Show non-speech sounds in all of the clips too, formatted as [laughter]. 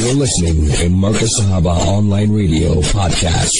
You're listening to Marcus Sahaba Online Radio Podcast.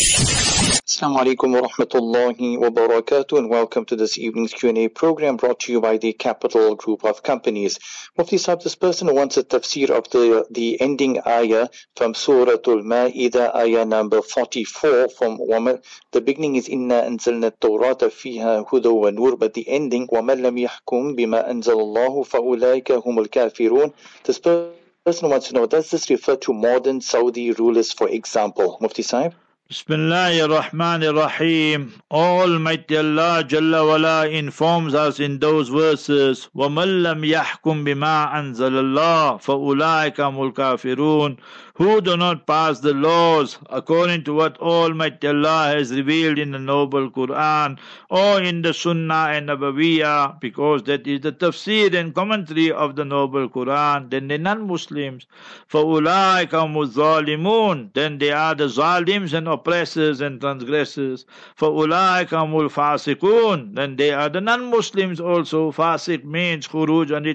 Assalamu alaikum wa rahmatullahi wa barakatuh and welcome to this evening's Q&A program brought to you by the Capital Group of Companies. Mufti Sahib, this person who wants a tafsir of the, the ending ayah from Surah Al-Ma'idah, ayah number 44 from Wama. The beginning is Inna anzalna tawrata fiha huda wa nur, but the ending وَمَنْ لَمْ يَحْكُمْ بِمَا أَنزَلَ اللَّهُ فَأُولَٰئِكَ هُمُ الْكَافِرُونَ This person wants to know, does this refer to modern Saudi rulers, for example? Mufti Sahib? Bismillah ar-Rahman ar-Rahim. Almighty Allah Jalla wala informs us in those verses, وَمَنْ لَمْ يَحْكُمْ بِمَا أَنزَلَ اللَّهُ فَأُولَٰئِكَ هُمُ الْكَافِرُونَ who do not pass the laws according to what Almighty Allah has revealed in the noble Quran or in the Sunnah and Nabawiyah, because that is the tafsir and commentary of the noble Quran, then the non-Muslims. For zalimun, then they are the zalims and oppressors and transgressors. For ulaikamul fasiqun, then they are the non-Muslims also. Fasik means khuruj and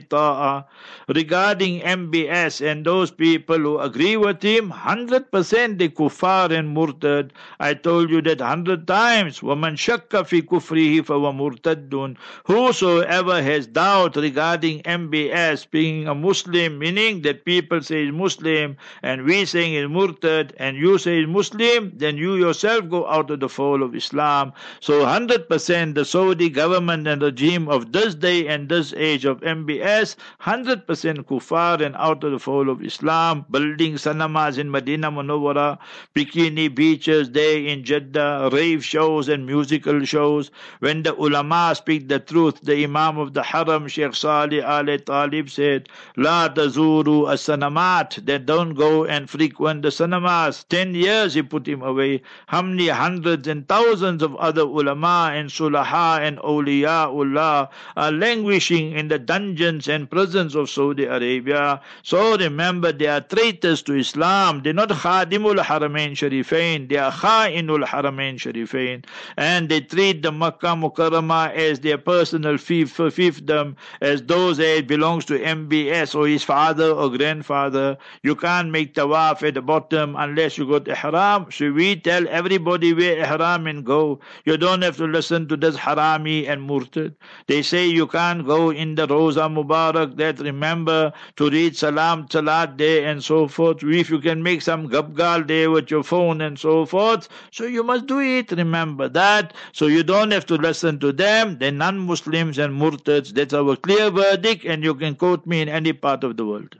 regarding MBS and those people who agree with him, 100% the kuffar and murtad. I told you that 100 times. وَمَنْ شَكَّ فِي كُفْرِهِ فَهُوَ مُرْتَدٌ Whosoever has doubt regarding MBS being a Muslim, meaning that people say is Muslim and we saying is murtad and you say is Muslim, then you yourself go out of the fold of Islam. So 100% the Saudi government and regime of this day and this age of MBS, 100% kuffar and out of the fold of Islam, building cinemas in Medina Munawwara, bikini beaches there in Jeddah, rave shows and musical shows. When the ulama speak the truth, the Imam of the Haram, Sheikh Salih Al Talib said, La tazuru as-sanamat, that don't go and frequent the cinemas. Ten years he put him away. How many hundreds and thousands of other ulama and sulaha and awliyaullah are languishing in the dungeons and prisons of Saudi Arabia. So remember, they are traitors to Islam. Islam, they're not khadimul haramain sharifain. They are kha'inul haramain sharifain. And they treat the Makkah Mukarramah as their personal fiefdom, as those that belongs to MBS or his father or grandfather. You can't make tawaf at the bottom unless you got ihram. So we tell everybody where ihram and go. You don't have to listen to this harami and murtad. They say you can't go in the Rosa Mubarak that remember to read Salam Salat there and so forth. If you can make some gabgal there with your phone and so forth, so you must do it. Remember that. So you don't have to listen to them. They're non-Muslims and murtads. That's our clear verdict and you can quote me in any part of the world.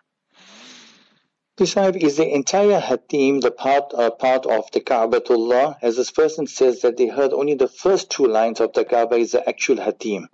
Besides, is the entire Hatim the part uh, part of the Ka'batullah? As this person says that they heard only the first two lines of the Kaaba is the actual Hatim.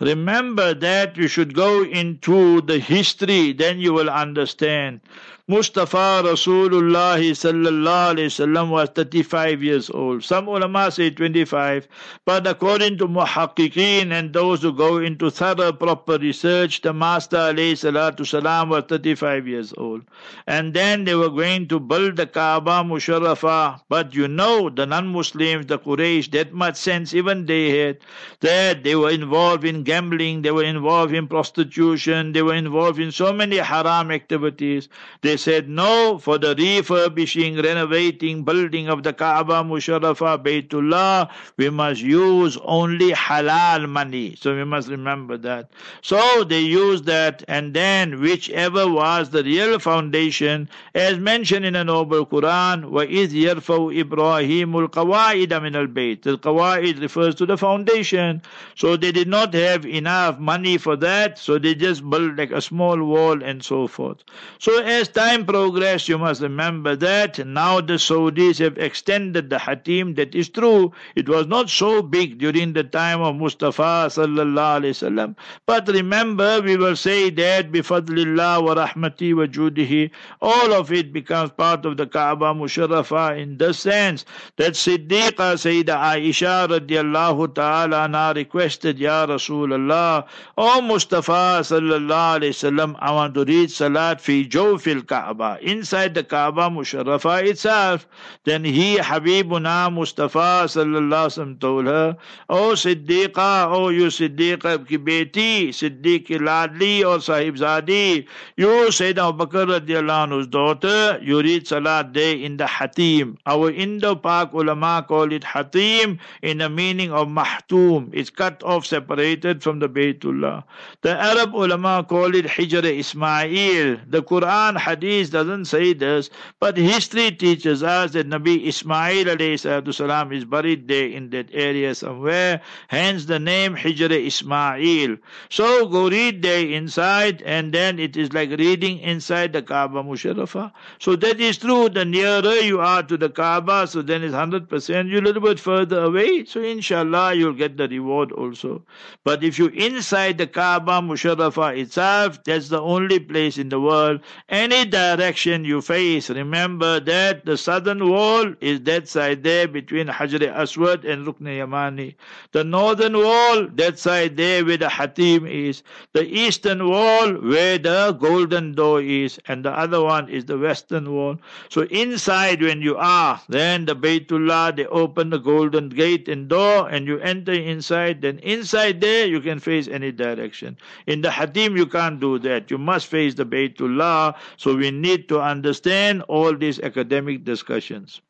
Remember that you should go into the history, then you will understand. Mustafa Rasulullah sallallahu alayhi wasallam was 35 years old. Some ulama say 25, but according to muhakkikin and those who go into thorough proper research, the Master alayhi salatu salam was 35 years old. And then they were going to build the Kaaba Musharrafa. But you know, the non-Muslims, the Quraysh, that much sense even they had, that they were involved in gambling, they were involved in prostitution, they were involved in so many haram activities. They said no for the refurbishing, renovating, building of the Kaaba Musharrafa Baytullah. We must use only halal money. So we must remember that. So they used that, and then whichever was the real foundation, as mentioned in the Noble Quran, وَإِذْ يَرْفَوْ إِبْرَاهِيمُ الْقَوَائِدَ مِنَ الْبَيْتِ The qawaid refers to the foundation. So they did not have enough money for that, so they just built like a small wall and so forth. So as time progressed, you must remember that now the Saudis have extended the Hatim. That is true. It was not so big during the time of Mustafa sallallahu alaihi wasallam. But remember, we will say that bifadlillah wa rahmati wa judihi, all of it becomes part of the Kaaba Musharrafa in the sense that Siddiqa Sayyida Aisha radiallahu ta'ala anha requested, Ya Rasulullah, O Mustafa sallallahu alayhi wasallam, I want to read Salat fi Jawfil Kaaba, inside the Kaaba Musharrafa itself. Then he, Habibuna Mustafa sallallahu told her, O Siddiqa, O you Siddiqa ki beti, Siddiq ki ladli or Sahibzadi, you Sayyidina Bakr radiallahu daughter, you read Salat day in the Hatim. Our Indo-Pak ulama call it Hatim in the meaning of Mahtum. It's cut off, separated from the Baytullah. The Arab ulama call it Hijr Ismail. The Quran Hadith doesn't say this, but history teaches us that Nabi Ismail salam is buried there in that area somewhere. Hence the name Hijr Ismail. So go read there inside, and then it is like reading inside the Kaaba Musharrafa. So that is true. The nearer you are to the Kaaba, so then it's 100%. You're a little bit further away, so inshallah you'll get the reward also. But if you're inside the Kaaba Musharrafa itself, that's the only place in the world. Any direction you face, remember that the southern wall is that side there between Hajar Aswad and Rukn Yamani. The northern wall, that side there where the Hatim is. The eastern wall where the golden door is. And the other one is the western wall. So inside when you are, then the Baytullah, they open the golden gate and door and you enter inside. Then inside there you can face any direction. In the Hatim you can't do that. You must face the Baytullah. So we need to understand all these academic discussions.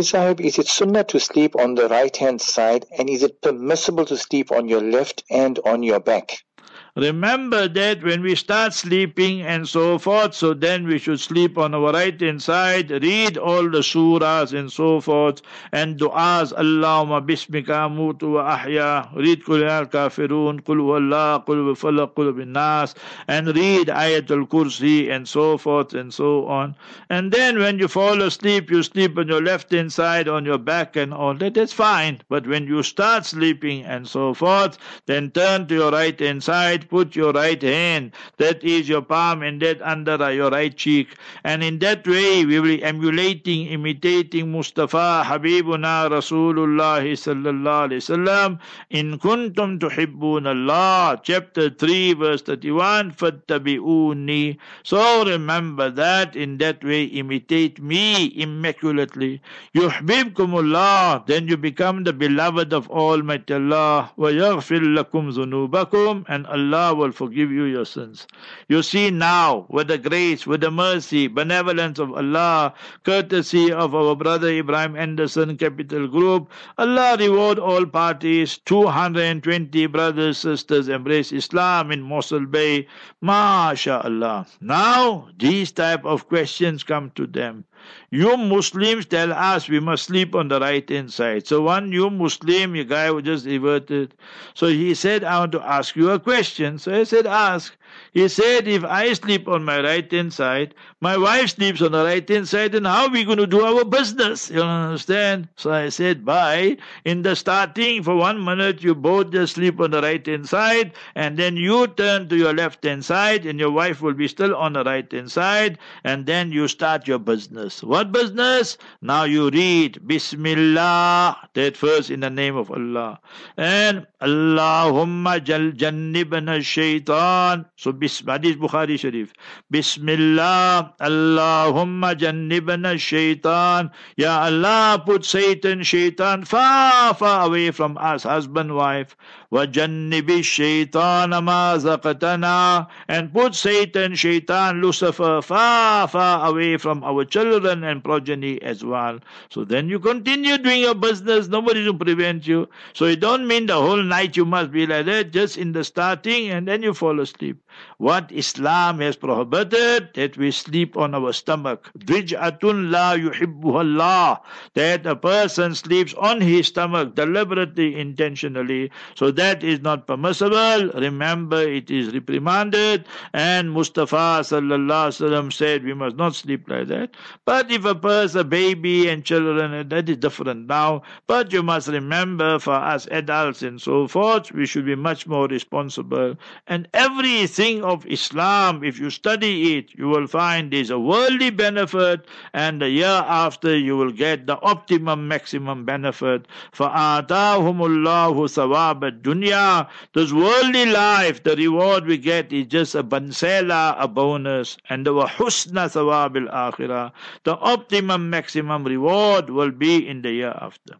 Sahib, is it sunnah to sleep on the right hand side and is it permissible to sleep on your left and on your back? Remember that when we start sleeping and so forth, so then we should sleep on our right hand side, read all the surahs and so forth, and du'as, Allahumma bismika mutu wa ahya, read kul kafirun, kul wallah, kul falaq, kul bin nas, and read ayatul kursi and so forth and so on. And then when you fall asleep, you sleep on your left hand side, on your back and all that, that's fine. But when you start sleeping and so forth, then turn to your right hand side, put your right hand, that is your palm, and that under your right cheek. And in that way, we will be emulating, imitating Mustafa, Habibuna, Rasulullah sallallahu alayhi wasallam. In kuntum tuhibbun Allah, chapter 3, verse 31, fattabi'uni. So remember that, in that way, imitate me immaculately. Yuhbibkumullah, then you become the beloved of Almighty Allah. Wa yaghfir lakum zunubakum, and Allah Allah will forgive you your sins. You see now, with the grace, with the mercy, benevolence of Allah, courtesy of our brother Ibrahim Anderson Capital Group, Allah reward all parties. 220 brothers, sisters embrace Islam in Mossel Bay. MashaAllah. Now, these type of questions come to them. You Muslims tell us we must sleep on the right hand side. So one new Muslim, a guy who just reverted. So he said, I want to ask you a question. So I said, ask. He said, if I sleep on my right hand side, my wife sleeps on the right hand side, and how are we going to do our business? You understand? So I said, bye. In the starting, for one minute, you both just sleep on the right hand side, and then you turn to your left hand side, and your wife will be still on the right hand side, and then you start your business. What business? Now you read Bismillah, that first in the name of Allah. And Allahumma jal jannibna shaitan. So Hadith Bukhari Sharif. Bismillah, Allahumma jannibna shaitan. Ya Allah, put Satan, shaitan far, far away from us, husband, wife. وَجَنِّبِ الشَّيْطَانَ مَا زَقَتَنَا And put Satan, shaitan, Lucifer far, far away from our children and progeny as well. So then you continue doing your business, nobody will prevent you. So it don't mean the whole night you must be like that, just in the starting and then you fall asleep. What Islam has prohibited, that we sleep on our stomach. Bid'atun la yuhibbuhallah. That a person sleeps on his stomach deliberately, intentionally. So that is not permissible. Remember, it is reprimanded. And Mustafa sallallahu said we must not sleep like that. But if a person, a baby and children, that is different now. But you must remember, for us adults and so forth, we should be much more responsible. And everything of Islam, if you study it, you will find is a worldly benefit, and the year after you will get the optimum, maximum benefit. For Atahumullahu Sawab Dunya, this worldly life, the reward we get is just a bansela, a bonus, and the husna Sawab Akhirah, the optimum, maximum reward will be in the year after.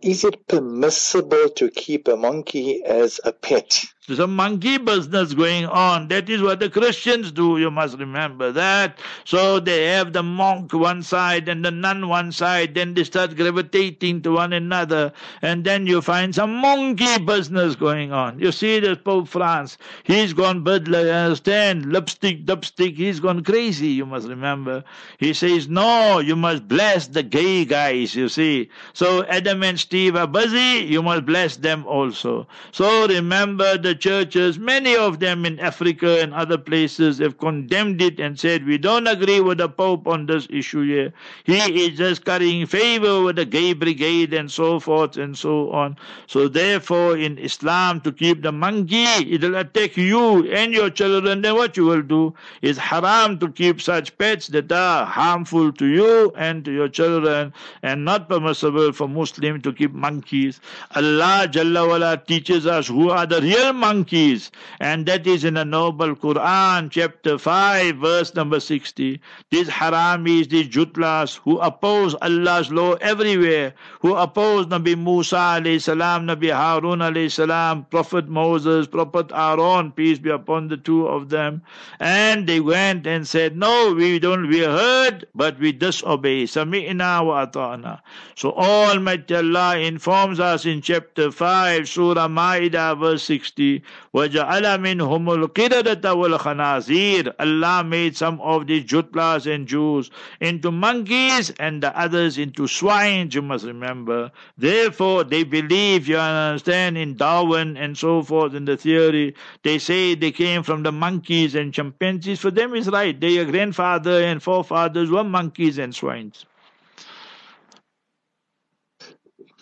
Is it permissible to keep a monkey as a pet? There's a monkey business going on. That is what the Christians do. You must remember that. So they have the monk one side and the nun one side. Then they start gravitating to one another. And then you find some monkey business going on. You see the Pope France. He's gone birdler, understand? Lipstick, lipstick. He's gone crazy. You must remember. He says, no, you must bless the gay guys, you see. So Adam and Steve are busy. You must bless them also. So remember the churches, many of them in Africa and other places, have condemned it and said, We don't agree with the Pope on this issue here. He is just carrying favor with the gay brigade and so forth and so on. So, therefore, in Islam, to keep the monkey, it will attack you and your children. Then, what you will do is haram to keep such pets that are harmful to you and to your children, and not permissible for Muslim to keep monkeys. Allah Jalla teaches us who are the real monkeys monkeys. And that is in the Noble Quran, chapter 5, verse number 60. These haramis, these jutlas, who oppose Allah's law everywhere, who oppose Nabi Musa alayhi salam, Nabi Harun alayhi salam, Prophet Moses, Prophet Aaron, peace be upon the two of them. And they went and said, No, we don't, we heard, but we disobey. Sami'na wa ata'na. So Almighty Allah informs us in chapter 5, Surah Ma'idah, verse 60. وَجَعَلَ مِنْهُمُ الْقِرَدَةَ وَالْخَنَازِيرَ Allah made some of the jutlas and Jews into monkeys and the others into swine, you must remember. Therefore, they believe, you understand, in Darwin and so forth in the theory. They say they came from the monkeys and chimpanzees. For them, it's right. Their grandfather and forefathers were monkeys and swines.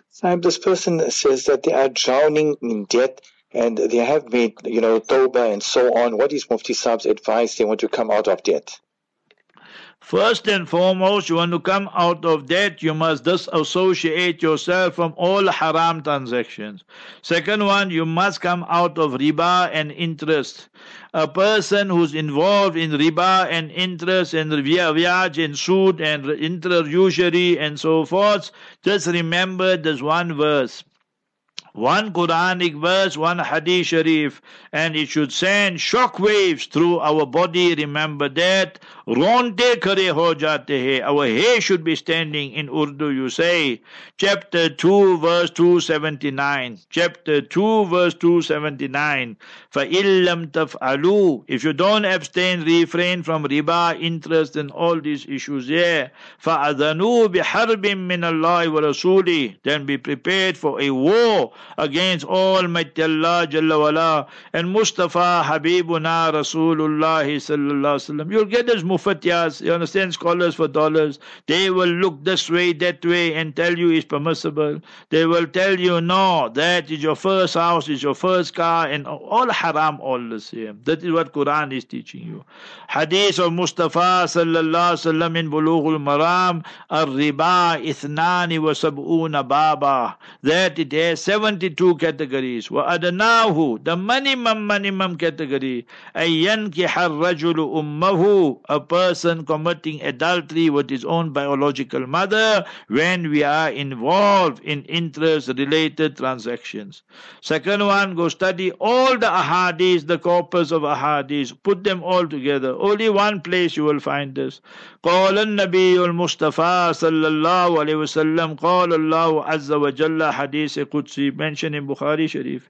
Sahib, this person says that they are drowning in debt and they have made, you know, tawbah and so on. What is Mufti Saab's advice? They want to come out of debt. First and foremost, you want to come out of debt, you must disassociate yourself from all haram transactions. Second one, you must come out of riba and interest. A person who's involved in riba and interest and viage and suit and interest usury and so forth, just remember this one verse one Quranic verse, one Hadith Sharif, and it should send shock waves through our body. Remember that. Ronte kare ho jate hai. Our hair should be standing in Urdu, you say. Chapter 2, verse 279. Chapter 2, verse 279. فَإِلَّمْ تَفْعَلُوا If you don't abstain, refrain from riba, interest, and all these issues there. فَأَذَنُوا بِحَرْبٍ مِّنَ اللَّهِ وَرَسُولِهِ Then be prepared for a war against Almighty Allah Jalla wala, and Mustafa Habibuna Rasulullah Sallallahu You'll get those mufatiyas, you understand, scholars for dollars. They will look this way, that way, and tell you it's permissible. They will tell you, no, that is your first house, is your first car, and all haram, all the same. That is what Quran is teaching you. Hadith of Mustafa Sallallahu Alaihi in Bulughul Maram, Ar-Riba Ithnani wa Sab'una Baba, that it has 70 72 categories وأدناه the minimum minimum category أن ينكح الرجل أمه a person committing adultery with his own biological mother when we are involved in interest related transactions second one go study all the ahadith the corpus of ahadith put them all together only one place you will find this قال النبي المصطفى صلى الله عليه وسلم قال الله عز وجل حديث قدسي mentioned in Bukhari Sharif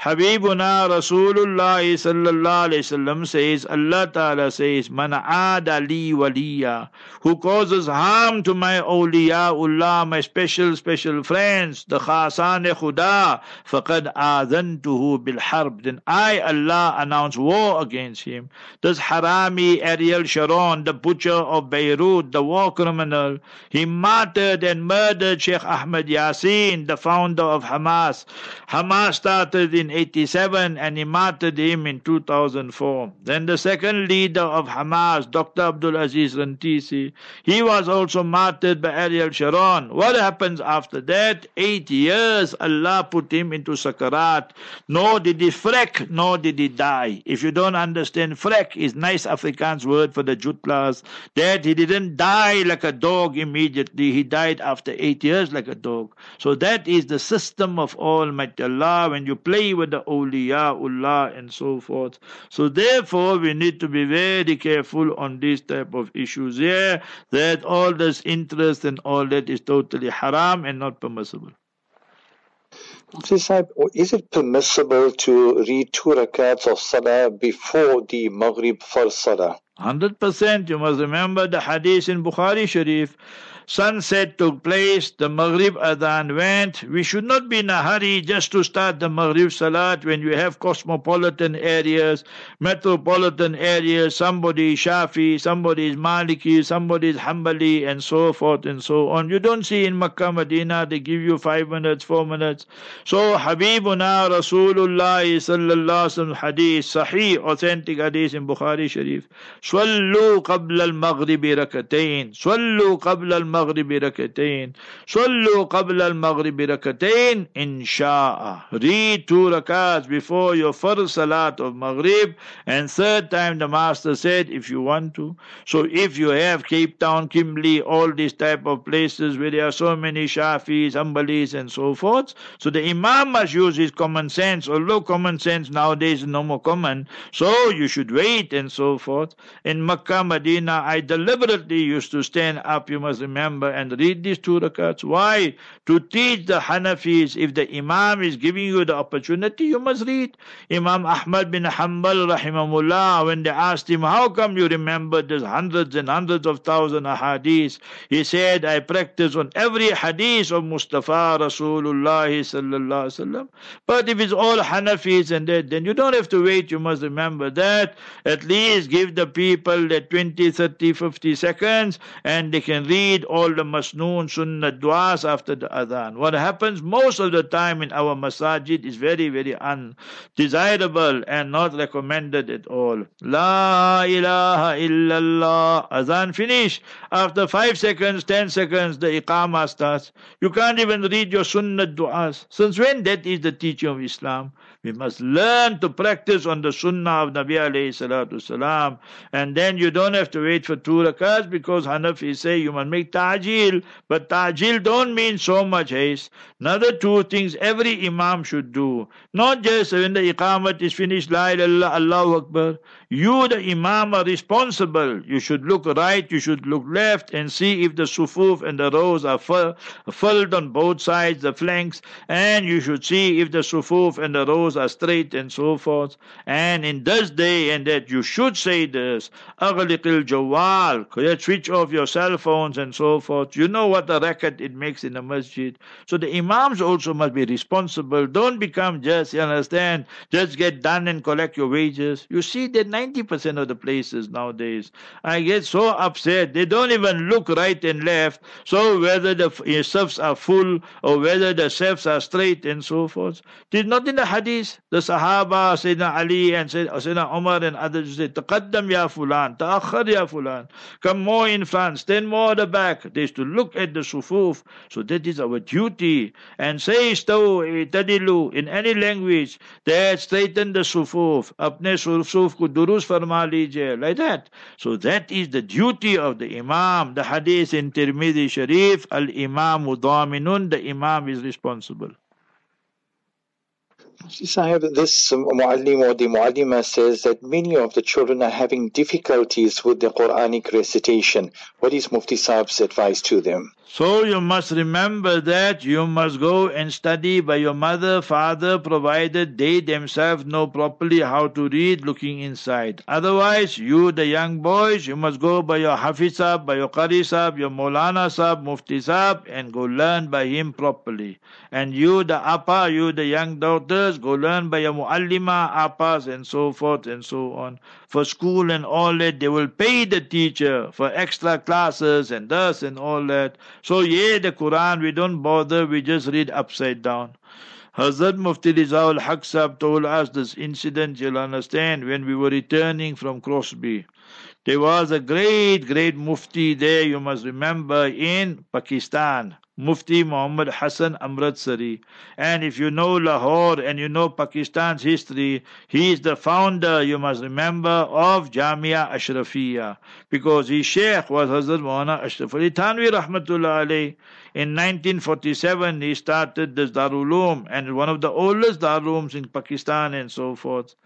Habibuna Rasulullah sallallahu alayhi wasallam says Allah Ta'ala says Man aada li waliya who causes harm to my awliyaullah my special special friends the khasan khuda faqad aadhantuhu bil harb then I Allah announce war against him this harami Ariel Sharon the butcher of Beirut, the war criminal. He martyred and murdered Sheikh Ahmed Yassin, the founder of Hamas. Hamas. Hamas started in 87 and he martyred him in 2004. Then the second leader of Hamas, Dr. Abdul Aziz Rantisi, he was also martyred by Ariel Sharon. What happens after that? Eight years, Allah put him into Sakarat. Nor did he frek, nor did he die. If you don't understand, frek is nice Afrikaans word for the jutlas. That he didn't die like a dog immediately. He died after eight years like a dog. So that is the system of Almighty Allah when you play with the awliyaullah and so forth. So therefore we need to be very careful on these type of issues here that all this interest and all that is totally haram and not permissible. Oh, is it permissible to read two rakats of salah before the Maghrib for salah? 100% you must remember the hadith in Bukhari Sharif Sunset took place, the Maghrib Adhan went. We should not be in a hurry just to start the Maghrib Salat when you have cosmopolitan areas, metropolitan areas, somebody is Shafi, somebody is Maliki, somebody is Hanbali, and so forth and so on. You don't see in Makkah, Medina, they give you five minutes, four minutes. So Habibuna Rasulullah sallallahu hadith, sahih, authentic hadith in Bukhari Sharif. Swallu qabla al-maghribi rakatain. Swallu qabla al المغرب ركعتين صلوا قبل المغرب ركعتين إن شاء read two rakats before your first salat of Maghrib and third time the master said if you want to so if you have Cape Town Kimberley all these type of places where there are so many Shafis Hanbalis and so forth so the Imam must use his common sense although common sense nowadays is no more common so you should wait and so forth in Makkah Medina I deliberately used to stand up you must remember and read these two rakats. Why? To teach the Hanafis, if the Imam is giving you the opportunity, you must read. Imam Ahmad bin Hanbal, rahimahullah, when they asked him, How come you remember there's hundreds and hundreds of thousand hadiths? He said, I practice on every hadith of Mustafa Rasulullah sallallahu alaihi But if it's all Hanafis and that, then you don't have to wait. You must remember that. At least give the people the 20, 30, 50 seconds and they can read all the masnoon sunnah du'as after the adhan. What happens most of the time in our masajid is very, very undesirable and not recommended at all. La ilaha illallah. Adhan finish. After five seconds, ten seconds, the iqamah starts. You can't even read your sunnah du'as. Since when that is the teaching of Islam? We must learn to practice on the sunnah of Nabi alayhi salatu salam. And then you don't have to wait for two rakats because Hanafi say you must make ta'jil. But ta'jil don't mean so much haste. Another two things every imam should do. Not just when the iqamat is finished, la ilaha Allahu Akbar. You, the Imam, are responsible. You should look right, you should look left, and see if the sufuf and the rows are filled on both sides, the flanks, and you should see if the sufuf and the rows are straight and so forth. And in this day and that, you should say this, Aghliqil Jawal, switch off your cell phones and so forth. You know what a racket it makes in the masjid. So the Imams also must be responsible. Don't become just, you understand, just get done and collect your wages. You see that 90% of the places nowadays. I get so upset. They don't even look right and left. So whether the eh, safs are full or whether the safs are straight and so forth. Did not in the hadith. The Sahaba, Sayyidina Ali and Sayyidina Umar and others say, Taqaddam ya fulan, ta'akhar ya fulan. Come more in front, stand more at the back. They to look at the sufuf. So that is our duty. And say tadilu in any language that straighten the sufuf. Apne sufuf ko durus. Like that. So that is the duty of the Imam. The hadith in Tirmidhi Sharif, Al-Imam Daminun, the Imam is responsible. Sahib, this muallim or the muallima says that many of the children are having difficulties with the Quranic recitation. What is Mufti Sahib's advice to them? So you must remember that you must go and study by your mother, father, provided they themselves know properly how to read looking inside. Otherwise, you, the young boys, you must go by your Hafiz by your Qari Sahib, your Maulana Sahib, Mufti Sahib, and go learn by him properly. And you, the Appa, you, the young daughters, go learn by your Muallima, Appas, and so forth and so on. For school and all that, they will pay the teacher for extra classes and this and all that. So, yeah, the Quran, we don't bother, we just read upside down. Hazrat Mufti Rizal Haq Sahib told us this incident, you'll understand, when we were returning from Crosby. There was a great, great Mufti there, you must remember, in Pakistan. Mufti Muhammad Hassan Amritsari. And if you know Lahore and you know Pakistan's history, he is the founder, you must remember, of Jamia Ashrafiyya. Because his sheikh was Hazrat Maulana Ashraf Ali Thanwi Rahmatullah. In 1947, he started this Darul and one of the oldest Darul in Pakistan and so forth.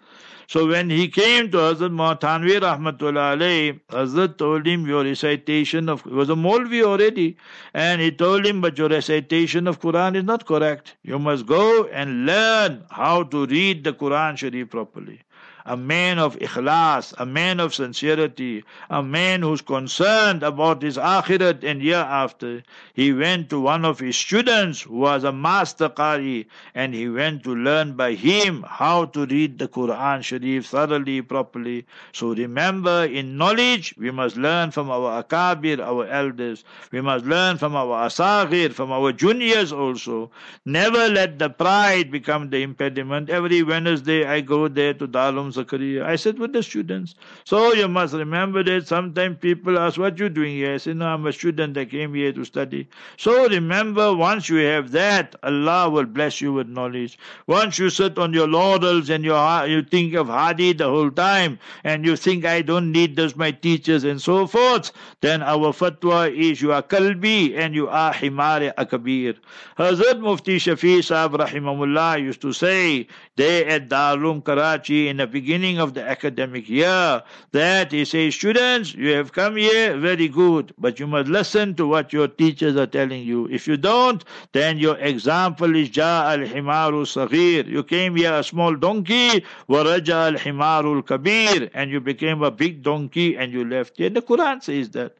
So when he came to Hazrat Mahtanvi Rahmatullah alayhi, Hazrat told him your recitation of, was a Molvi already, and he told him, but your recitation of Quran is not correct. You must go and learn how to read the Quran Sharif properly a man of ikhlas, a man of sincerity, a man who's concerned about his akhirat and year after. He went to one of his students who was a master qari and he went to learn by him how to read the Quran Sharif thoroughly, properly. So remember, in knowledge, we must learn from our akabir, our elders. We must learn from our asagir, from our juniors also. Never let the pride become the impediment. Every Wednesday I go there to Darul Zakaria. I said with the students. So you must remember that sometimes people ask, What you doing here? I said, No, I'm a student. I came here to study. So remember, once you have that, Allah will bless you with knowledge. Once you sit on your laurels and you, you think of Hadi the whole time, and you think, I don't need those, my teachers, and so forth, then our fatwa is you are kalbi and you are himari akabir. Hazrat Mufti Shafi Sahib Rahimahullah used to say, they at Darul Karachi in the beginning of the academic year that he says, students, you have come here, very good, but you must listen to what your teachers are telling you. If you don't, then your example is Ja al Himaru Saghir. You came here a small donkey, Waraja al Himaru Kabir, and you became a big donkey and you left here. The Quran says that.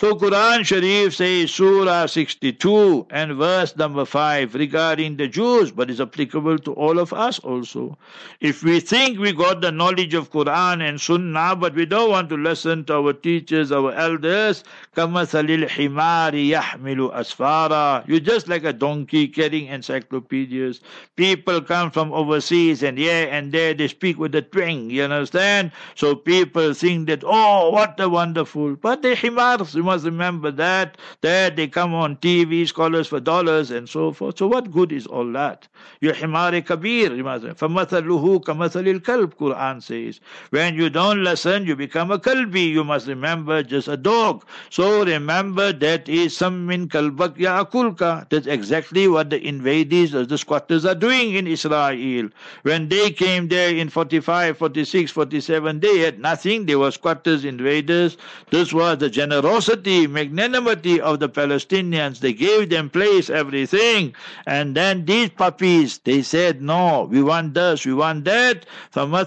So Quran Sharif says Surah 62 and verse number 5 regarding the Jews, but is applicable to all of us also. If we think we got the knowledge of Quran and Sunnah, but we don't want to listen to our teachers, our elders, كَمَثَلِ الْحِمَارِ يَحْمِلُ أَسْفَارًا You're just like a donkey carrying encyclopedias. People come from overseas and here and there they speak with a twang, you understand? So people think that, oh, what a wonderful, but the himars, must remember that, that they come on TV, scholars for dollars and so forth. So what good is all that? Your himari kabir, you must فَمَثَلُهُ كَمَثَلِ الْكَلْبِ Quran says. When you don't listen, you become a kalbi. You must remember just a dog. So remember that is some min kalbak akulka. That's exactly what the invaders, the squatters are doing in Israel. When they came there in 45, 46, 47, they had nothing. They were squatters, invaders. This was the generosity magnanimity of the Palestinians. They gave them place, everything. And then these puppies, they said, no, we want this, we want that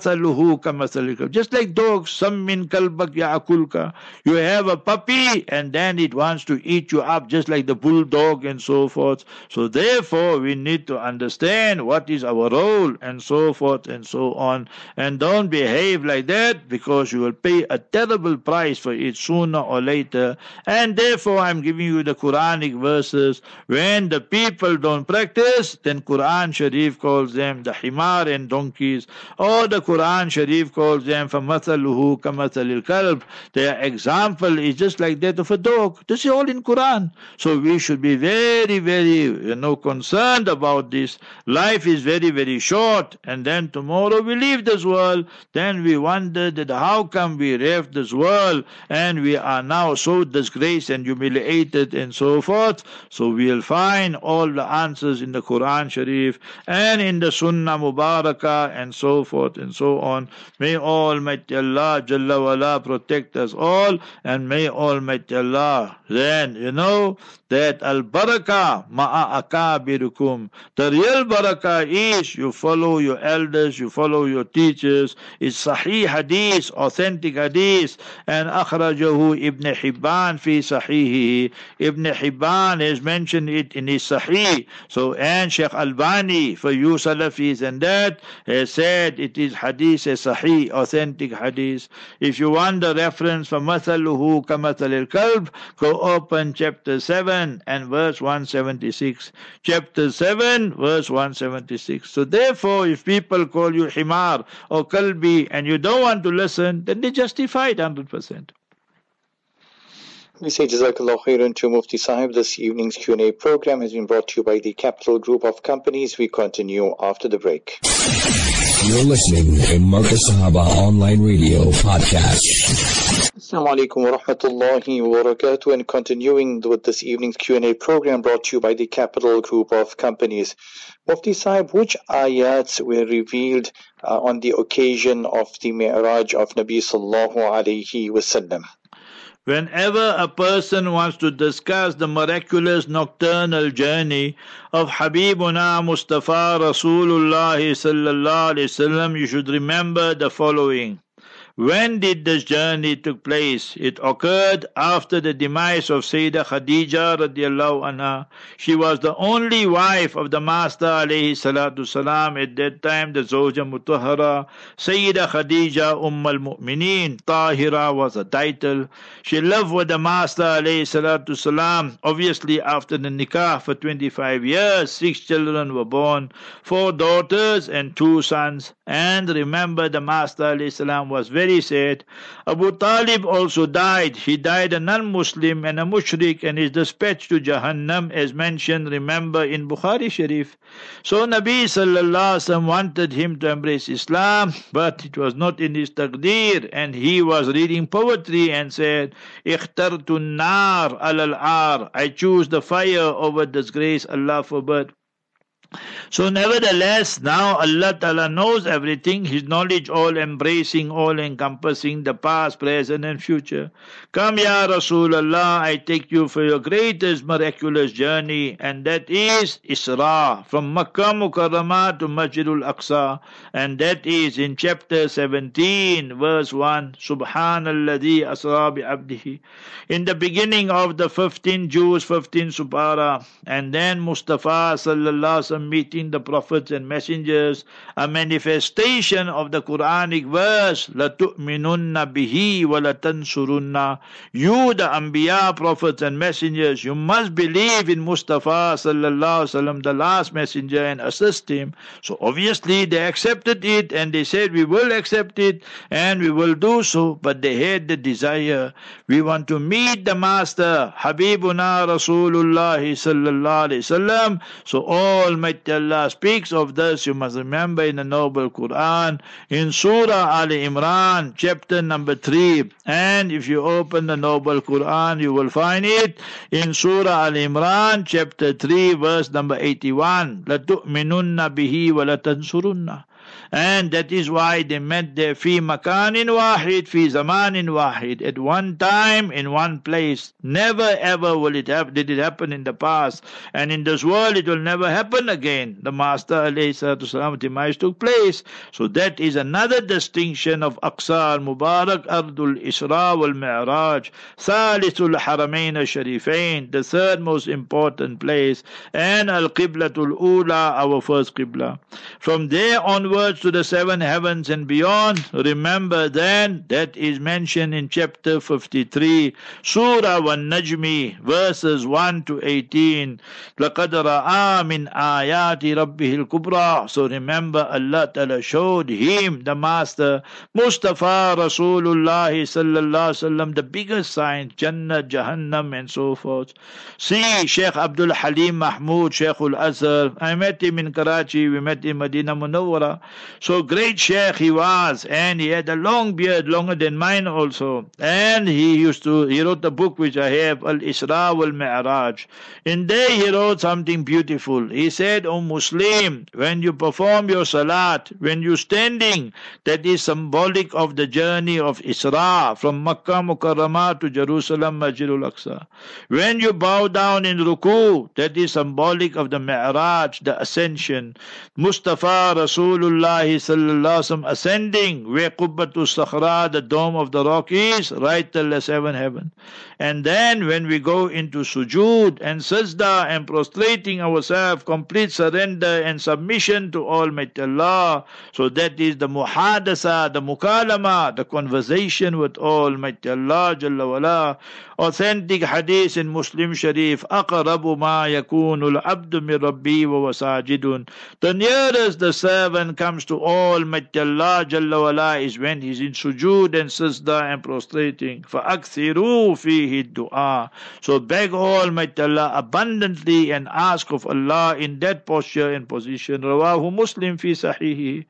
mathaluhu. Just like dogs, some min kalbak ya'akulka. You have a puppy and then it wants to eat you up just like the bulldog and so forth. So therefore we need to understand what is our role and so forth and so on. And don't behave like that because you will pay a terrible price for it sooner or later. And therefore I'm giving you the Quranic verses. When the people don't practice, then Quran Sharif calls them the himar and donkeys or the Quran Sharif calls them فَمَثَلُهُ كَمَثَلِ الْكَلْبِ Their example is just like that of a dog. This is all in Quran. So we should be very, very, you know, concerned about this. Life is very, very short, and then tomorrow we leave this world. Then we wonder that how come we left this world and we are now so disgraced and humiliated and so forth. So we'll find all the answers in the Quran Sharif and in the Sunnah Mubarakah and so forth and so on. May Almighty Allah Jalla wala protect us all and may Almighty Allah then, you know, that al barakah ma'a akabirukum. The real barakah is you follow your elders, you follow your teachers. It's sahih hadith, authentic hadith, and akhrajahu Ibn Hibban fi sahihi. Ibn Hibban has mentioned it in his sahih. So, and Sheikh Albani, for you Salafis and that, has said it is hadith hadith is sahih, authentic hadith. If you want the reference for mathaluhu kamathal kalb, go open chapter 7 and verse 176. Chapter 7, verse 176. So therefore, if people call you himar or kalbi and you don't want to listen, then they justify it 100%. We say Jazakallah khairan to Mufti Sahib. This evening's Q&A program has been brought to you by the Capital Group of Companies. We continue after the break. You're listening to Marcus Sahaba Online Radio Podcast. Assalamu alaikum wa rahmatullahi wa barakatuh and continuing with this evening's Q&A program brought to you by the Capital Group of Companies. Mufti Sahib, which ayats were revealed uh, on the occasion of the Mi'raj of Nabi sallallahu alayhi wasallam? Whenever a person wants to discuss the miraculous nocturnal journey of Habibuna Mustafa Rasulullah sallallahu you should remember the following. When did this journey took place? It occurred after the demise of Sayyidah Khadija radiallahu anha. She was the only wife of the Master alayhi salatu salam at that time, the Zawja Mutahara. Sayyidah Khadija Umm al-Mu'mineen, Tahira was a title. She lived with the Master alayhi salatu salam, obviously after the nikah for 25 years. Six children were born, four daughters and two sons. And remember the Master alayhi salam was very very sad. Abu Talib also died. He died a non Muslim and a mushrik and is dispatched to Jahannam as mentioned, remember, in Bukhari Sharif. So Nabi Sallallahu wanted him to embrace Islam, but it was not in his taqdeer and he was reading poetry and said, Ikhtartu nar al ar. I choose the fire over disgrace, Allah forbid. So nevertheless, now Allah Ta'ala knows everything, His knowledge all embracing, all encompassing the past, present and future. Come Ya Rasulullah, I take you for your greatest miraculous journey and that is Isra. From Makkah Mukarramah to Masjidul Aqsa. And that is in chapter 17 verse 1 Subhanalladhi Asra bi abdihi. In the beginning of the 15 Jews 15 Supara and then Mustafa sallallahu meeting the prophets and messengers, a manifestation of the Quranic verse, لَتُؤْمِنُنَّ بِهِ وَلَتَنْصُرُنَّ You, the Anbiya, prophets and messengers, you must believe in Mustafa sallallahu sallam, the last messenger, and assist him. So obviously they accepted it and they said, we will accept it and we will do so, but they had the desire. We want to meet the Master, Habibuna Rasulullah sallallahu alayhi wasallam. So all my Almighty Allah speaks of this, you must remember in the Noble Quran, in Surah Al Imran, chapter number 3. And if you open the Noble Quran, you will find it in Surah Al Imran, chapter 3, verse number 81. لَتُؤْمِنُنَّ بِهِ وَلَتَنْصُرُنَّ and that is why they met there fi makanin wahid, fi zamanin wahid, at one time, in one place. Never ever will it have, did it happen in the past, and in this world it will never happen again. The Master alayhi demise took place. So that is another distinction of Aqsa al-Mubarak, Ardul Isra wal Mi'raj, Salisul Haramain al-Sharifain, the third most important place, and Al-Qiblatul Ula, our first Qibla. From there onwards, to the seven heavens and beyond. Remember then that is mentioned in chapter 53, Surah Wan Najmi, verses 1 to 18. لَقَدْ رَآ مِنْ آيَاتِ رَبِّهِ الْكُبْرَى So remember Allah Ta'ala showed him, the Master, Mustafa Rasulullah Sallallahu Alaihi the biggest sign, Jannah, Jahannam and so forth. See Sheikh Abdul Halim Mahmud, Sheikh Al-Azhar. I met him in Karachi, we met in Medina Munawwara. So great sheikh he was, and he had a long beard, longer than mine also. And he used to, he wrote a book which I have, Al Isra wal Mi'raj. In there he wrote something beautiful. He said, O Muslim, when you perform your salat, when you're standing, that is symbolic of the journey of Isra from Makkah Mukarramah to Jerusalem Masjidul Aqsa. When you bow down in ruku, that is symbolic of the Mi'raj, the ascension. Mustafa Rasulullah Rasulullah sallallahu ascending where Qubbatu Sakhra, the dome of the rock is, right till the seventh heaven. And then when we go into sujood and sajda and prostrating ourselves, complete surrender and submission to Almighty Allah. So that is the muhadasa, the mukalama, the conversation with Almighty Allah Jalla wala. Authentic hadith in Muslim Sharif, أقرب ما يكون العبد من ربي وهو ساجد. The nearest the servant comes to Almighty Allah Jalla wala is when he's in sujood and sajda and prostrating. فأكثروا فيه الدعاء. So beg Almighty Allah abundantly and ask of Allah in that posture and position. Rawahu Muslim fi sahihi.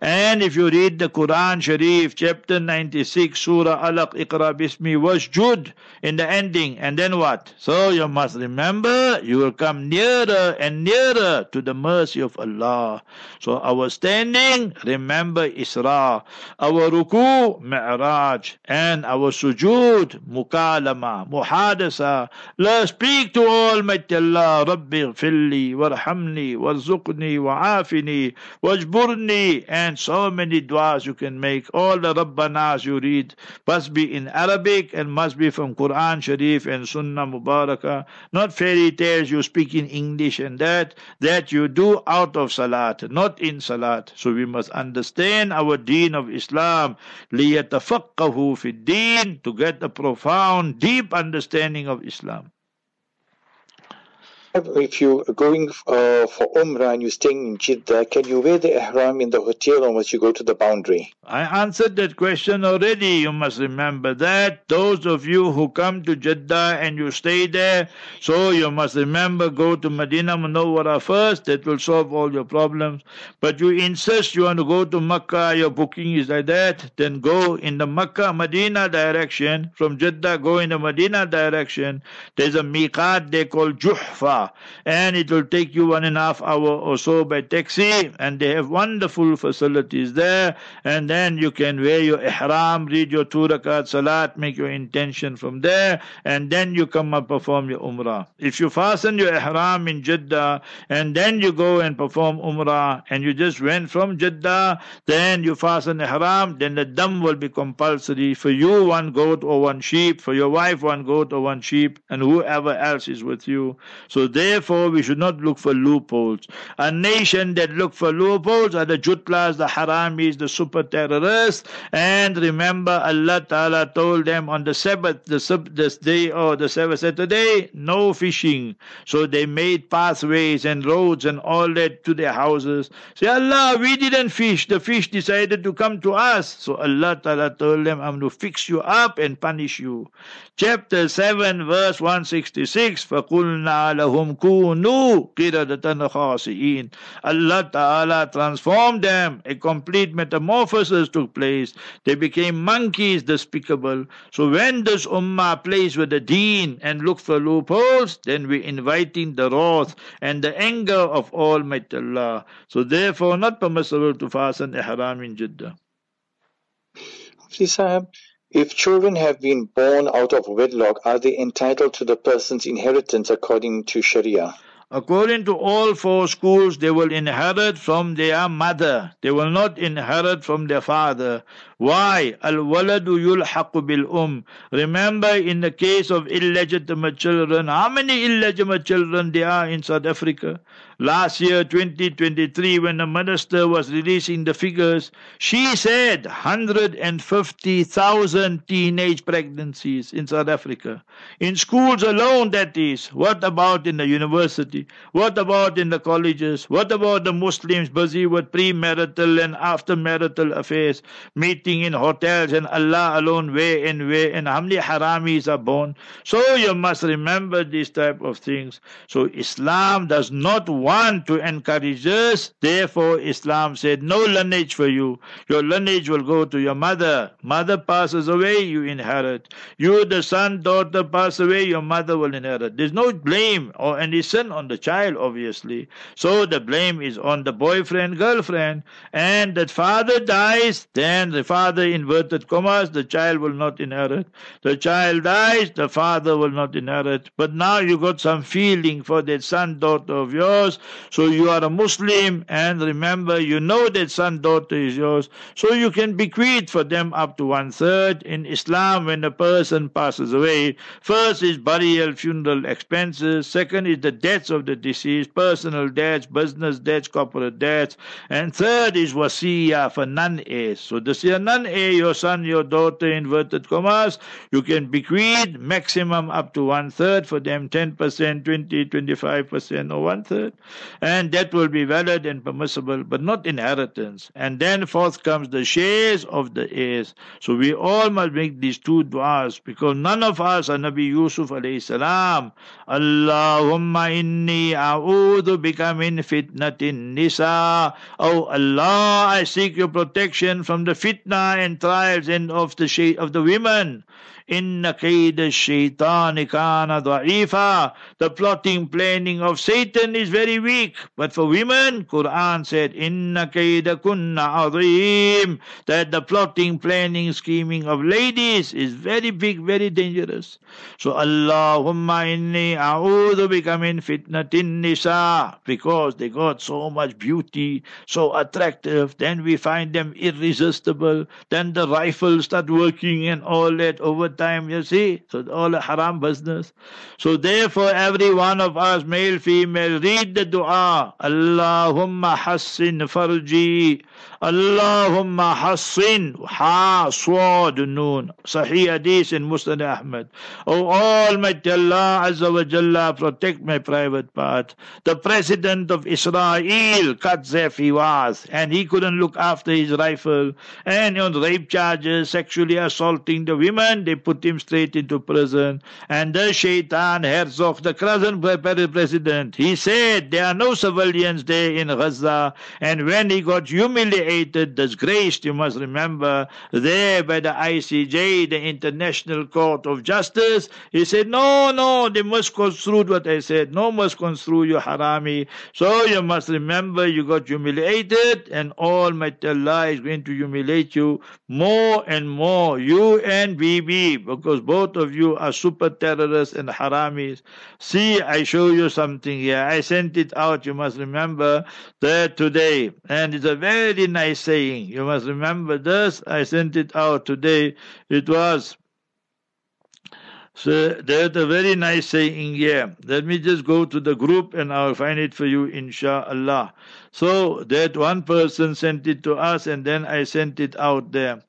And if you read the Quran Sharif, chapter 96, Surah Alaq, Iqra Bismi, Wasjud, in the ending, and then what? So you must remember, you will come nearer and nearer to the mercy of Allah. So our standing, remember Isra. Our ruku, Mi'raj. And our sujood, Mukalama, Muhadasa. Let's speak to Almighty Allah, Rabbi Filli, Warhamni, Warzuqni, Wa'afini, Wajburni, and so many du'as you can make. All the Rabbanas you read must be in Arabic and must be from Quran Sharif and Sunnah Mubarakah. Not fairy tales you speak in English and that, that you do out of Salat, not in Salat. So we must understand our deen of Islam. لِيَتَفَقَّهُ فِي الدِّينِ To get a profound, deep understanding of Islam if you're going uh, for Umrah and you're staying in Jeddah, can you wear the ihram in the hotel or must you go to the boundary? I answered that question already. You must remember that. Those of you who come to Jeddah and you stay there, so you must remember go to Medina Munawwara first. That will solve all your problems. But you insist you want to go to Makkah, your booking is like that, then go in the Makkah Medina direction. From Jeddah, go in the Medina direction. There's a miqat they call Juhfa and it will take you one and a half hour or so by taxi. And they have wonderful facilities there. And then you can wear your ihram read your two rakat salat make your intention from there. And then you come and perform your umrah. If you fasten your ihram in Jeddah and then you go and perform umrah and you just went from Jeddah then you fasten ihram then the dam will be compulsory for you one goat or one sheep for your wife one goat or one sheep and whoever else is with you. So therefore we should not look for loopholes. A nation that look for loopholes are the Jutlas, the Haramis, the super terrorists. And remember, Allah Ta'ala told them on the Sabbath, the this day or the Sabbath Saturday, no fishing. So they made pathways and roads and all that to their houses. Say, Allah, we didn't fish. The fish decided to come to us. So Allah Ta'ala told them, I'm going to fix you up and punish you. Chapter 7, verse 166, فَقُلْنَا لَهُمْ minkum kunu qiradatan khasi'in. Allah Ta'ala transformed them. A complete metamorphosis took place. They became monkeys despicable. So when this ummah plays with the deen and look for loopholes, then we're inviting the wrath and the anger of Almighty Allah. So therefore not permissible to fasten ihram in Jeddah. Mufti sir if children have been born out of wedlock, are they entitled to the person's inheritance according to Sharia? According to all four schools, they will inherit from their mother. They will not inherit from their father. Why? Al-waladu yulhaqu bil-um. Remember in the case of illegitimate children, how many illegitimate children there are in South Africa? Last year, 2023, when the minister was releasing the figures, she said 150,000 teenage pregnancies in South Africa. In schools alone, that is. What about in the university? What about in the colleges? What about the Muslims busy with premarital and aftermarital affairs, meeting in hotels and Allah alone where and where and how many haramis are born. So you must remember these type of things. So Islam does not want to encourage us. Therefore Islam said no lineage for you. Your lineage will go to your mother. Mother passes away, you inherit. You, the son, daughter pass away, your mother will inherit. There's no blame or any sin on the child, obviously. So the blame is on the boyfriend, girlfriend. And the father dies, then the father, inverted commas, the child will not inherit. The child dies, the father will not inherit. But now you got some feeling for that son, daughter of yours. So you are a Muslim, and remember, you know that son, daughter is yours. So you can bequeath for them up to one third. In Islam, when a person passes away, first is burial, funeral expenses. Second is the debts of the deceased, personal debts, business debts, corporate debts. And third is wasiya for non-heirs. So this is a eh, your son, your daughter, inverted commas, you can bequeath maximum up to one third for them, 10%, 20, 25%, or one third. And that will be valid and permissible, but not inheritance. And then forth comes the shares of the heirs. So we all must make these two du'as because none of us are Nabi Yusuf alayhi salam. Allahumma inni a'udhu bika min fitnatin nisa. Oh Allah, I seek your protection from the fitna and trials and of the of the women. Inna kaida shaitani kana da'ifa. The plotting, planning of Satan is very weak. But for women, Quran said, Inna kaida kunna azim. That the plotting, planning, scheming of ladies is very big, very dangerous. So Allahumma inni a'udhu bika min fitnatin nisa. Because they got so much beauty, so attractive. Then we find them irresistible. Then the rifles start working and all that over time, you see. So all a haram business. So therefore, every one of us, male, female, read the dua. Allahumma hassin farji. Allahumma hassin. Ha, swad, noon. Sahih hadith in Musnad Ahmad. Oh Almighty Allah Azza wa Jalla, protect my private part. The president of Israel, Katsav he was, and he couldn't look after his rifle. And on rape charges, sexually assaulting the women, they put him straight into prison. And the Shaitan Herzog, the present president, he said there are no civilians there in Gaza. And when he got humiliated, disgraced, you must remember, there by the ICJ, the International Court of Justice, he said, No, no, they must construe what I said. No must construe you harami. So you must remember you got humiliated, and Almighty Allah is going to humiliate you more and more. You and Bibi, because both of you are super terrorists and haramis. See, I show you something here. I sent it out. You must remember that today. And it's a very nice saying. You must remember this. I sent it out today. It was so there's a very nice saying here. Let me just go to the group and I'll find it for you, inshallah. So that one person sent it to us and then I sent it out there.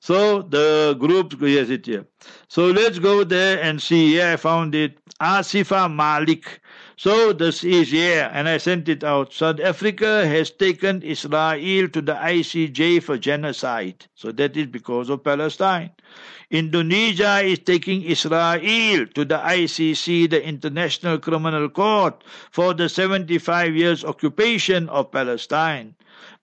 So the group, yes, it here. So let's go there and see. Here I found it. Asifa Malik. So this is here, and I sent it out. South Africa has taken Israel to the ICJ for genocide. So that is because of Palestine. Indonesia is taking Israel to the ICC, the International Criminal Court, for the 75 years occupation of Palestine.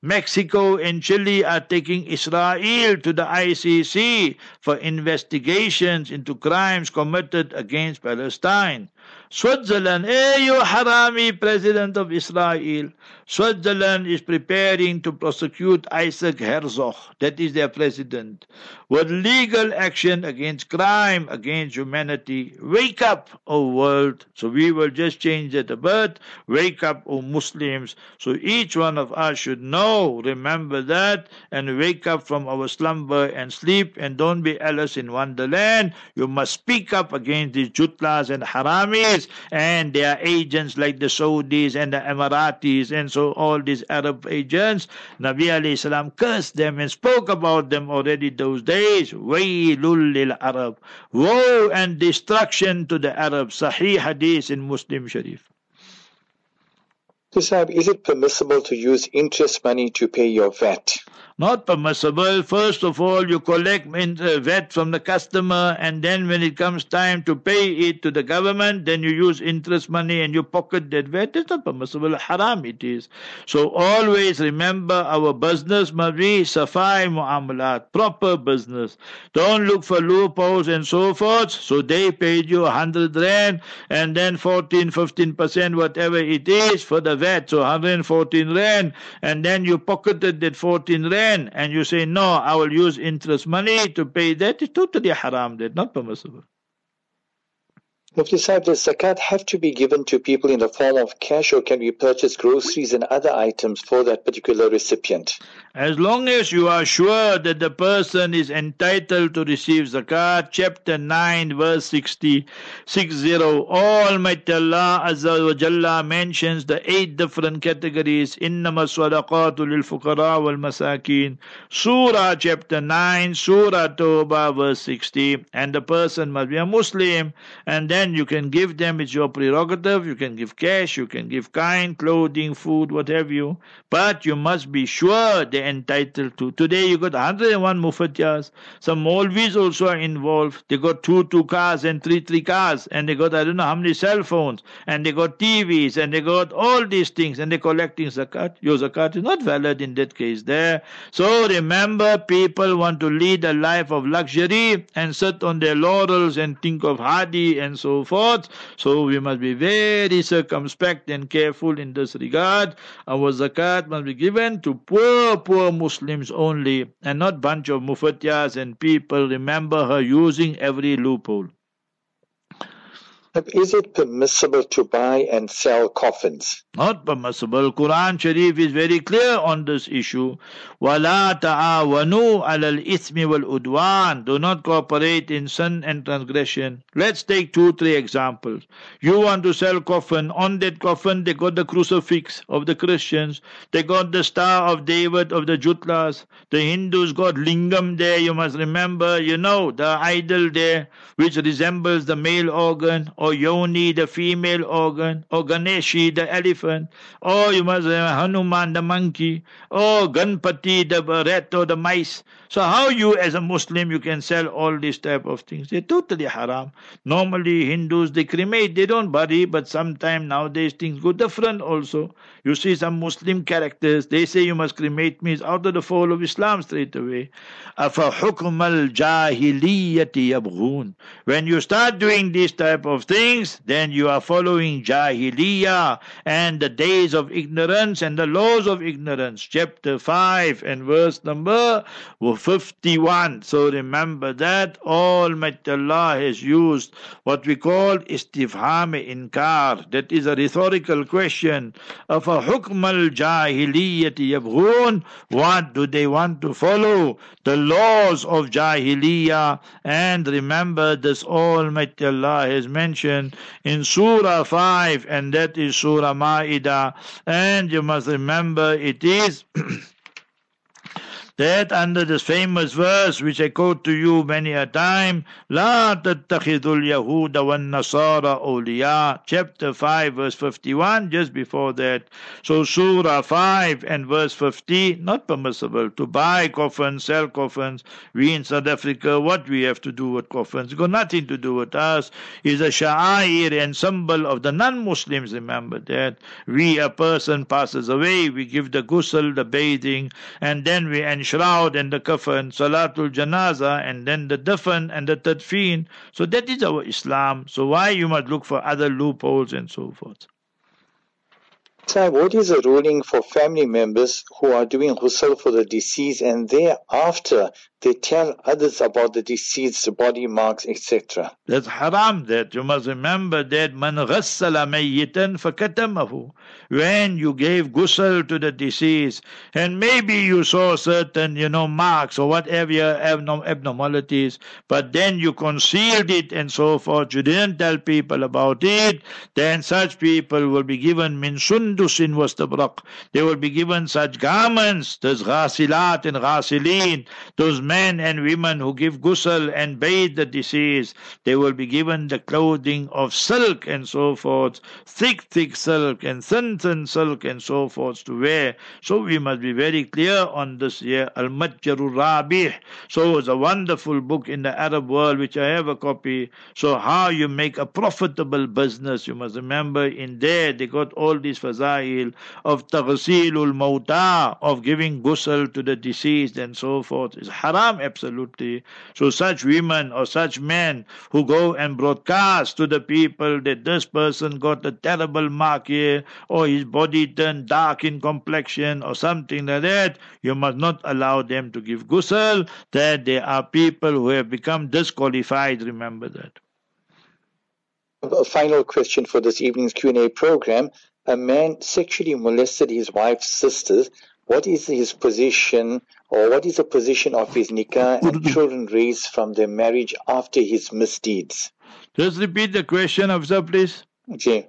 Mexico and Chile are taking Israel to the ICC for investigations into crimes committed against Palestine. Switzerland, hey you Harami, President of Israel. Switzerland is preparing to prosecute Isaac Herzog, that is their president, with legal action against crime against humanity. Wake up, O world. So we will just change it a bit. Wake up, O Muslims. So each one of us should know, remember that, and wake up from our slumber and sleep, and don't be Alice in Wonderland. You must speak up against these jutlas and haramis and their agents like the Saudis and the Emiratis and so all these Arab agents. Nabi alayhi salam cursed them and spoke about them already those days. Waylul lil Arab. Woe and destruction to the Arabs. Sahih hadith in Muslim Sharif. Sahib, is it permissible to use interest money to pay your VAT? Not permissible. First of all, you collect uh, VAT from the customer, and then when it comes time to pay it to the government, then you use interest money and you pocket that VAT. It's not permissible. Haram it is. So always remember our business must be safai muamalat, proper business. Don't look for loopholes and so forth. So they paid you hundred rand, and then 14, 15 percent, whatever it is, for the VAT. So 114 rand, and then you pocketed that 14 rand and you say, no, I will use interest money to pay that, it's totally haram, that's not permissible. Mufti Sahib, does zakat have to be given to people in the form of cash or can we purchase groceries and other items for that particular recipient? As long as you are sure that the person is entitled to receive zakat, chapter 9, verse 60, 60 Almighty Allah Azza wa Jalla mentions the eight different categories. Innama sadaqatu lil wal masakin. Surah chapter 9, Surah Tawbah, verse 60. And the person must be a Muslim. And then you can give them, it's your prerogative. You can give cash, you can give kind, clothing, food, what have you. But you must be sure they entitled to. Today you got 101 mufatiyas. Some Molvis also are involved. They got two, two cars and three, three cars. And they got I don't know how many cell phones. And they got TVs and they got all these things. And they're collecting zakat. Your zakat is not valid in that case there. So remember, people want to lead a life of luxury and sit on their laurels and think of Hadi and so forth. So we must be very circumspect and careful in this regard. Our zakat must be given to poor, poor poor Muslims only and not bunch of mufatiyas and people remember her using every loophole. Is it permissible to buy and sell coffins? Not permissible. Quran Sharif is very clear on this issue. وَلَا تَعَاوَنُوا عَلَى الْإِثْمِ وَالْعُدْوَانِ Do not cooperate in sin and transgression. Let's take two, three examples. You want to sell coffin. On that coffin, they got the crucifix of the Christians. They got the Star of David of the Jutlas. The Hindus got lingam there. You must remember, you know, the idol there, which resembles the male organ Oh, or Yoni, the female organ, oh, or Ganeshi, the elephant, or you must have Hanuman, the monkey, or Ganpati, the rat or the mice. So how you as a Muslim you can sell all these type of things? They're totally haram. Normally Hindus they cremate, they don't bury, but sometimes nowadays things go different also. You see some Muslim characters, they say you must cremate means out of the fold of Islam straight away. أَفَحُكْمَ الْجَاهِلِيَّةِ يَبْغُونَ When you start doing these type of things, then you are following Jahiliyyah and the days of ignorance and the laws of ignorance. Chapter 5 and verse number 51. So remember that Almighty Allah has used what we call istifham inkar. That is a rhetorical question. Of al jahiliyyati yabghun. What do they want to follow? The laws of jahiliyyah. And remember this Almighty Allah has mentioned in Surah 5 and that is Surah Ma'idah. And you must remember it is [clears throat] that under this famous verse which I quote to you many a time, La tattakhidul Yahuda wan Nasara awliya, chapter 5 verse 51, just before that. So Surah 5 and verse 50, not permissible to buy coffins, sell coffins. We in South Africa, what we have to do with coffins, it's got nothing to do with us, is a sha'air and symbol of the non-Muslims, remember that. We, a person passes away, we give the ghusl, the bathing, and then we and shroud and the kafan, salatul janaza, and then the dafan and the tadfeen. So that is our Islam. So why you must look for other loopholes and so forth. Sir, what is the ruling for family members who are doing ghusl for the deceased and thereafter they tell others about the deceased's body marks, etc. That's haram that. You must remember that man ghassala mayyitan fakatamahu. When you gave ghusl to the deceased, and maybe you saw certain, you know, marks or whatever abnormalities, but then you concealed it and so forth, you didn't tell people about it, then such people will be given min sundusin wastabrak. They will be given such garments, those ghasilat and ghasilin, those men and women who give ghusl and bathe the deceased, they will be given the clothing of silk and so forth, thick, thick silk and thin, thin silk and so forth to wear. So we must be very clear on this here. Al-Matjarul Rabih. So it's a wonderful book in the Arab world, which I have a copy. So how you make a profitable business, you must remember in there they got all these fazail of taghsilul mawta, of giving ghusl to the deceased and so forth. It's haram absolutely. So such women or such men who go and broadcast to the people that this person got a terrible mark here or his body turned dark in complexion or something like that, you must not allow them to give ghusl, that there are people who have become disqualified, remember that. A final question for this evening's Q&A program. A man sexually molested his wife's sisters. What is his position or what is the position of his nikah and children raised from their marriage after his misdeeds? Just repeat the question, Afza, please. Okay.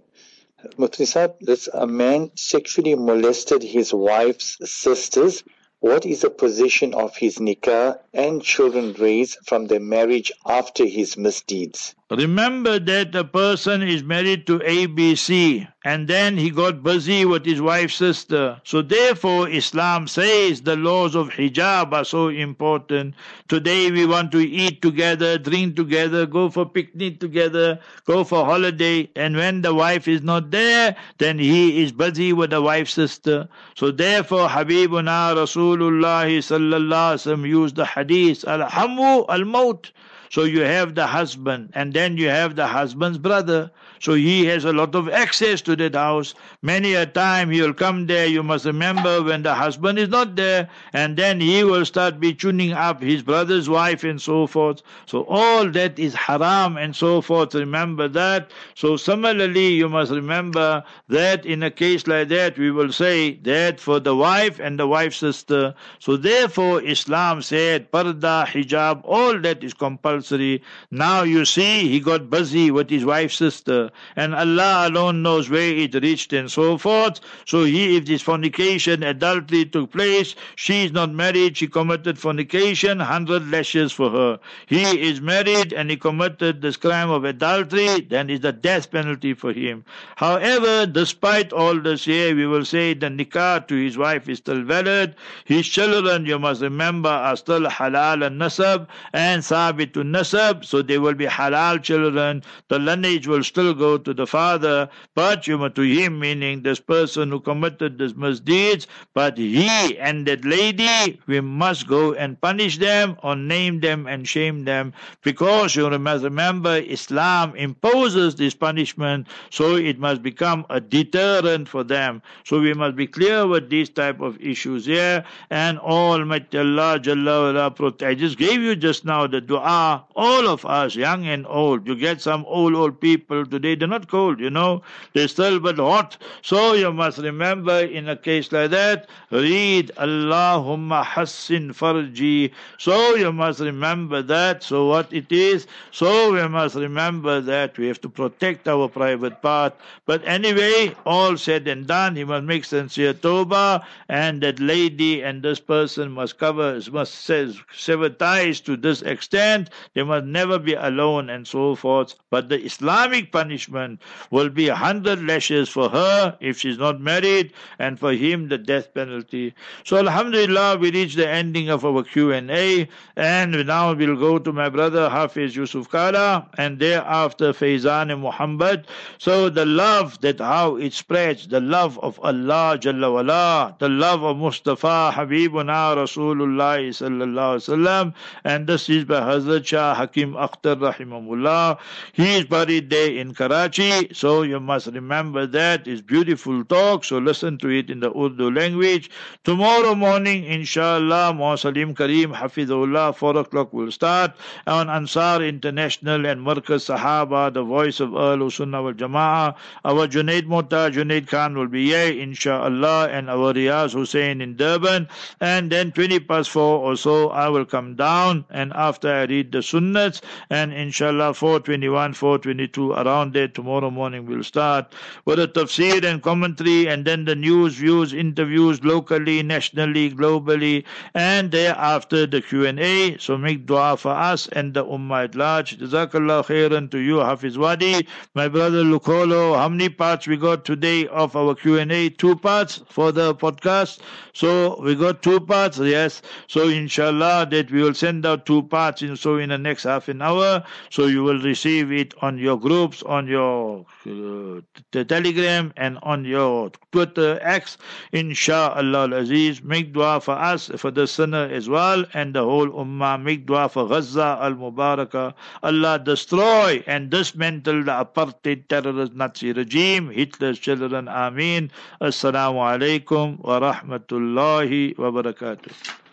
Mufti Sahib, this a man sexually molested his wife's sisters. What is the position of his nikah and children raised from their marriage after his misdeeds? Remember that a person is married to ABC and then he got busy with his wife's sister. So therefore Islam says the laws of hijab are so important. Today we want to eat together, drink together, go for picnic together, go for holiday and when the wife is not there, then he is busy with the wife's sister. So therefore Habibuna Rasulullah sallallahu used the hadith, Al-Hamu al-Maut. So you have the husband, and then you have the husband's brother. So he has a lot of access to that house. Many a time he will come there. You must remember when the husband is not there, and then he will start be tuning up his brother's wife and so forth. So all that is haram and so forth. Remember that. So similarly, you must remember that in a case like that, we will say that for the wife and the wife's sister. So therefore, Islam said parda, hijab, all that is compulsory. Now you see, he got busy with his wife's sister and Allah alone knows where it reached and so forth. So he, if this fornication, adultery took place, she is not married, she committed fornication, hundred lashes for her. He is married and he committed this crime of adultery, then is the death penalty for him. However, despite all this here, we will say the nikah to his wife is still valid. His children, you must remember, are still halal and nasab and sabitun nasab, so they will be halal children. The lineage will still go to the father, but you to him, meaning this person who committed these misdeeds, but he and that lady, we must go and punish them or name them and shame them because you must remember Islam imposes this punishment, so it must become a deterrent for them. So we must be clear with these type of issues here and Almighty Allah Jalla protect. I just gave you just now the dua, all of us, young and old. You get some old, old people today they're not cold, you know. They're still but hot. So you must remember in a case like that, read Allahumma hassin farji. So you must remember that. So what it is, so we must remember that we have to protect our private part. But anyway, all said and done, he must make sincere tawbah, and that lady and this person must cover, must sever ties to this extent. They must never be alone and so forth. But the Islamic punishment punishment will be a hundred lashes for her if she's not married, and for him the death penalty. So Alhamdulillah, we reach the ending of our Q&A, and now we'll go to my brother Hafiz Yusuf Kala, and thereafter Faizan and Muhammad. So the love that how it spreads, the love of Allah Jalla wala, the love of Mustafa Habibuna Rasulullah sallallahu wasallam, and this is by Hazrat Shah Hakim Akhtar rahimahullah. He is buried there in Karachi. So you must remember that. It's beautiful talk. So listen to it in the Urdu language. Tomorrow morning, inshallah, Salim Kareem Hafidullah, 4 o'clock will start on Ansar International and Markaz Sahaba, the voice of Ahl Sunnah wal Jama'ah. Our Junaid Mota, Junaid Khan will be here, inshallah, and our Riyaz Hussein in Durban. And then 20 past 4 or so, I will come down. And after I read the sunnats. And inshallah, 421, 422, around tomorrow morning we'll start with a tafsir and commentary, and then the news, views, interviews locally, nationally, globally, and thereafter the Q&A. So make dua for us and the ummah at large. Jazakallah khairan to you, Hafiz Wadee. My brother Lukolo, how many parts we got today of our Q&A? Two parts for the podcast. So we got two parts, yes. So inshallah that we will send out two parts in so in the next half an hour. So you will receive it on your groups, on your uh, telegram and on your Twitter X. Inshallah Aziz. Make dua for us, for the sinner as well, and the whole ummah. Make dua for Gaza al Mubarakah. Allah destroy and dismantle the apartheid terrorist Nazi regime, Hitler's children. Ameen. Assalamu alaikum wa rahmatullahi wa barakatuh.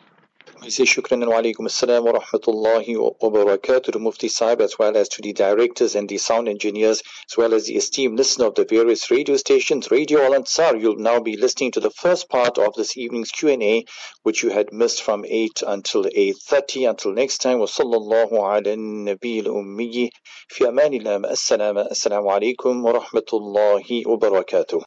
We say shukran wa alaikum assalam wa rahmatullahi wa barakatuh to Mufti Sahib as well as to the directors and the sound engineers as well as the esteemed listener of the various radio stations. Radio Al Ansar, you'll now be listening to the first part of this evening's Q&A which you had missed from 8 until 8.30. Until next time, wa sallallahu ala nabi al-ummi fi amanillah. Assalamu alaikum wa rahmatullahi wa barakatuh.